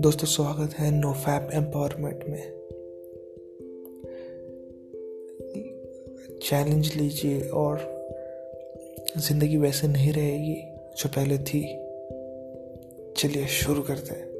दोस्तों, स्वागत है नोफैप एम्पावरमेंट में। चैलेंज लीजिए और ज़िंदगी वैसे नहीं रहेगी जो पहले थी। चलिए शुरू करते हैं।